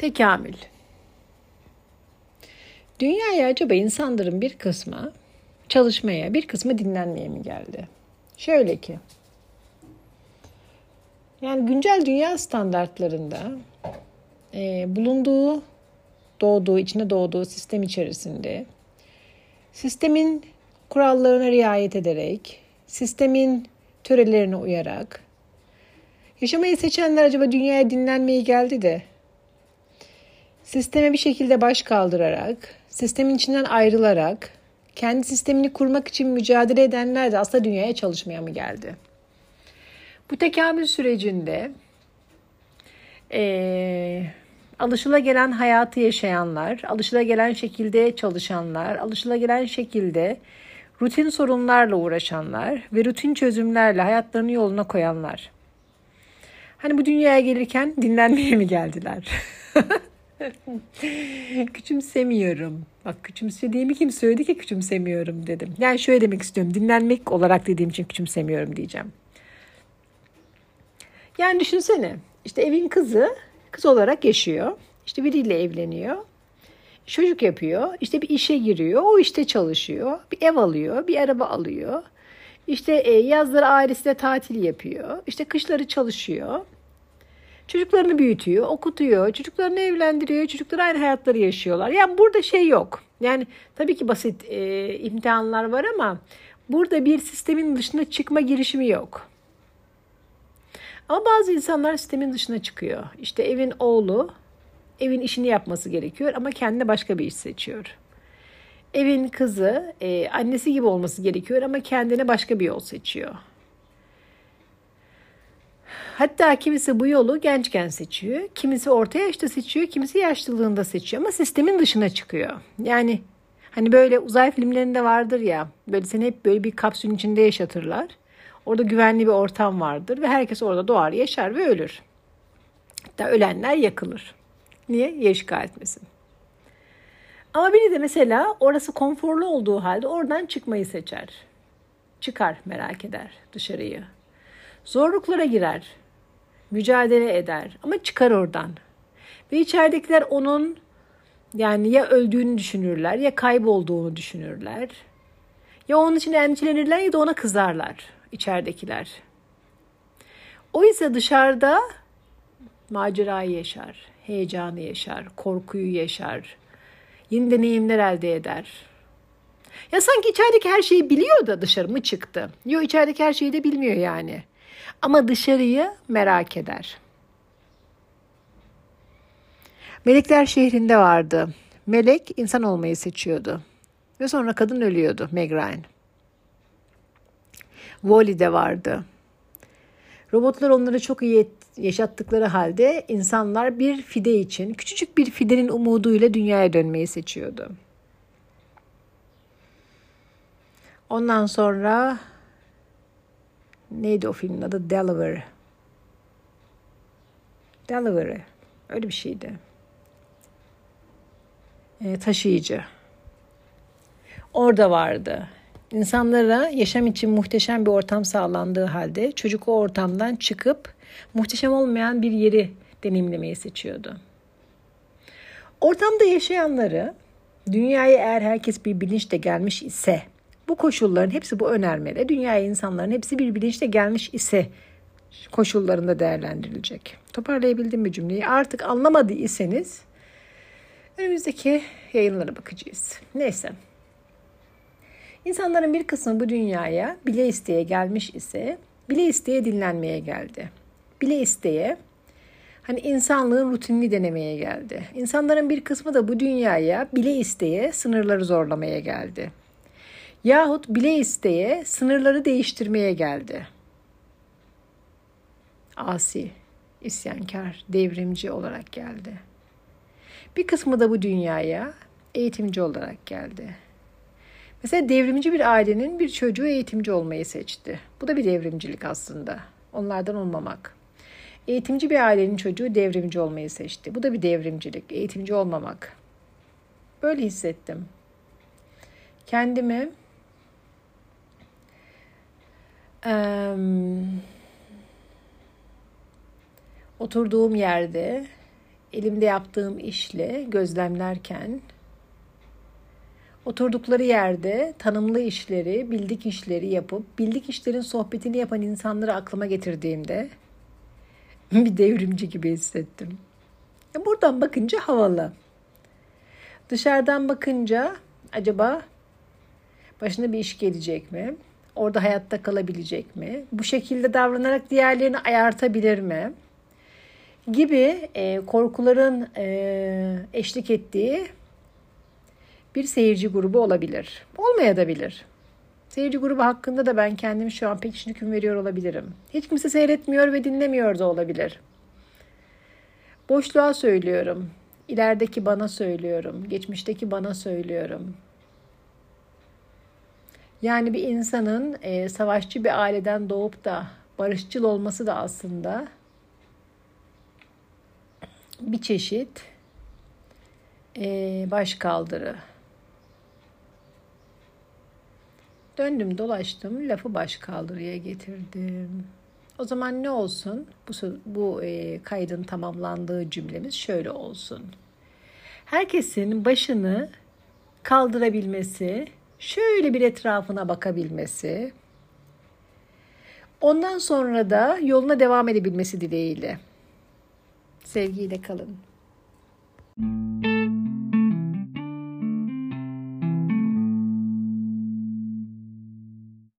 Tekamül. Dünyaya acaba insanların bir kısmı çalışmaya, bir kısmı dinlenmeye mi geldi? Şöyle ki, yani güncel dünya standartlarında e, bulunduğu, doğduğu, içine doğduğu sistem içerisinde sistemin kurallarına riayet ederek, sistemin törelerine uyarak yaşamayı seçenler acaba dünyaya dinlenmeye geldi de sisteme bir şekilde baş kaldırarak, sistemin içinden ayrılarak, kendi sistemini kurmak için mücadele edenler de aslında dünyaya çalışmaya mı geldi? Bu tekamül sürecinde e, alışılagelen hayatı yaşayanlar, alışılagelen şekilde çalışanlar, alışılagelen şekilde rutin sorunlarla uğraşanlar ve rutin çözümlerle hayatlarını yoluna koyanlar. Hani bu dünyaya gelirken dinlenmeye mi geldiler? küçümsemiyorum. Bak küçümsediğimi kim söyledi ki küçümsemiyorum dedim. Yani şöyle demek istiyorum. Dinlenmek olarak dediğim için küçümsemiyorum diyeceğim. Yani düşünsene. işte evin kızı kız olarak yaşıyor. İşte biriyle evleniyor. Çocuk yapıyor. işte bir işe giriyor. O işte çalışıyor. Bir ev alıyor. Bir araba alıyor. İşte e, yazları ailesiyle tatil yapıyor. İşte kışları çalışıyor. Çocuklarını büyütüyor, okutuyor, çocuklarını evlendiriyor, çocuklar aynı hayatları yaşıyorlar. Yani burada şey yok. Yani tabii ki basit e, imtihanlar var ama burada bir sistemin dışına çıkma girişimi yok. Ama bazı insanlar sistemin dışına çıkıyor. İşte evin oğlu evin işini yapması gerekiyor ama kendine başka bir iş seçiyor. Evin kızı e, annesi gibi olması gerekiyor ama kendine başka bir yol seçiyor. Hatta kimisi bu yolu gençken seçiyor, kimisi orta yaşta seçiyor, kimisi yaşlılığında seçiyor ama sistemin dışına çıkıyor. Yani hani böyle uzay filmlerinde vardır ya, böyle seni hep böyle bir kapsülün içinde yaşatırlar. Orada güvenli bir ortam vardır ve herkes orada doğar, yaşar ve ölür. Hatta ölenler yakılır. Niye? Ya işgal etmesin. Ama biri de mesela orası konforlu olduğu halde oradan çıkmayı seçer. Çıkar merak eder dışarıyı. Zorluklara girer mücadele eder ama çıkar oradan. Ve içeridekiler onun yani ya öldüğünü düşünürler ya kaybolduğunu düşünürler. Ya onun için endişelenirler ya da ona kızarlar içeridekiler. O ise dışarıda macerayı yaşar, heyecanı yaşar, korkuyu yaşar, yeni deneyimler elde eder. Ya sanki içerideki her şeyi biliyor da dışarı mı çıktı? Yok içerideki her şeyi de bilmiyor yani. Ama dışarıyı merak eder. Melekler şehrinde vardı. Melek insan olmayı seçiyordu. Ve sonra kadın ölüyordu Meg Ryan. Wall-E vardı. Robotlar onları çok iyi yaşattıkları halde insanlar bir fide için, küçücük bir fidenin umuduyla dünyaya dönmeyi seçiyordu. Ondan sonra Neydi o filmin adı? Delaware. Delaware. Öyle bir şeydi. E, taşıyıcı. Orada vardı. İnsanlara yaşam için muhteşem bir ortam sağlandığı halde çocuk o ortamdan çıkıp muhteşem olmayan bir yeri deneyimlemeyi seçiyordu. Ortamda yaşayanları dünyaya eğer herkes bir bilinçle gelmiş ise bu koşulların hepsi bu önermede dünyaya insanların hepsi bir bilinçle gelmiş ise koşullarında değerlendirilecek. Toparlayabildim mi cümleyi? Artık anlamadıysanız önümüzdeki yayınlara bakacağız. Neyse. İnsanların bir kısmı bu dünyaya bile isteye gelmiş ise bile isteye dinlenmeye geldi. Bile isteye hani insanlığın rutinini denemeye geldi. İnsanların bir kısmı da bu dünyaya bile isteye sınırları zorlamaya geldi. Yahut bile isteye sınırları değiştirmeye geldi. Asi, isyankar, devrimci olarak geldi. Bir kısmı da bu dünyaya eğitimci olarak geldi. Mesela devrimci bir ailenin bir çocuğu eğitimci olmayı seçti. Bu da bir devrimcilik aslında. Onlardan olmamak. Eğitimci bir ailenin çocuğu devrimci olmayı seçti. Bu da bir devrimcilik. Eğitimci olmamak. Böyle hissettim. Kendimi oturduğum yerde elimde yaptığım işle gözlemlerken oturdukları yerde tanımlı işleri, bildik işleri yapıp bildik işlerin sohbetini yapan insanları aklıma getirdiğimde bir devrimci gibi hissettim. Buradan bakınca havalı. Dışarıdan bakınca acaba başına bir iş gelecek mi? Orada hayatta kalabilecek mi? Bu şekilde davranarak diğerlerini ayartabilir mi? Gibi e, korkuların e, eşlik ettiği bir seyirci grubu olabilir. Olmaya da bilir. Seyirci grubu hakkında da ben kendimi şu an pek için hüküm veriyor olabilirim. Hiç kimse seyretmiyor ve dinlemiyor da olabilir. Boşluğa söylüyorum. İlerideki bana söylüyorum. Geçmişteki bana söylüyorum. Yani bir insanın e, savaşçı bir aileden doğup da barışçıl olması da aslında bir çeşit e, baş kaldırı. Döndüm dolaştım lafı baş kaldırıya getirdim. O zaman ne olsun? Bu, bu e, kaydın tamamlandığı cümlemiz şöyle olsun. Herkesin başını kaldırabilmesi, şöyle bir etrafına bakabilmesi, ondan sonra da yoluna devam edebilmesi dileğiyle. Sevgiyle kalın. Müzik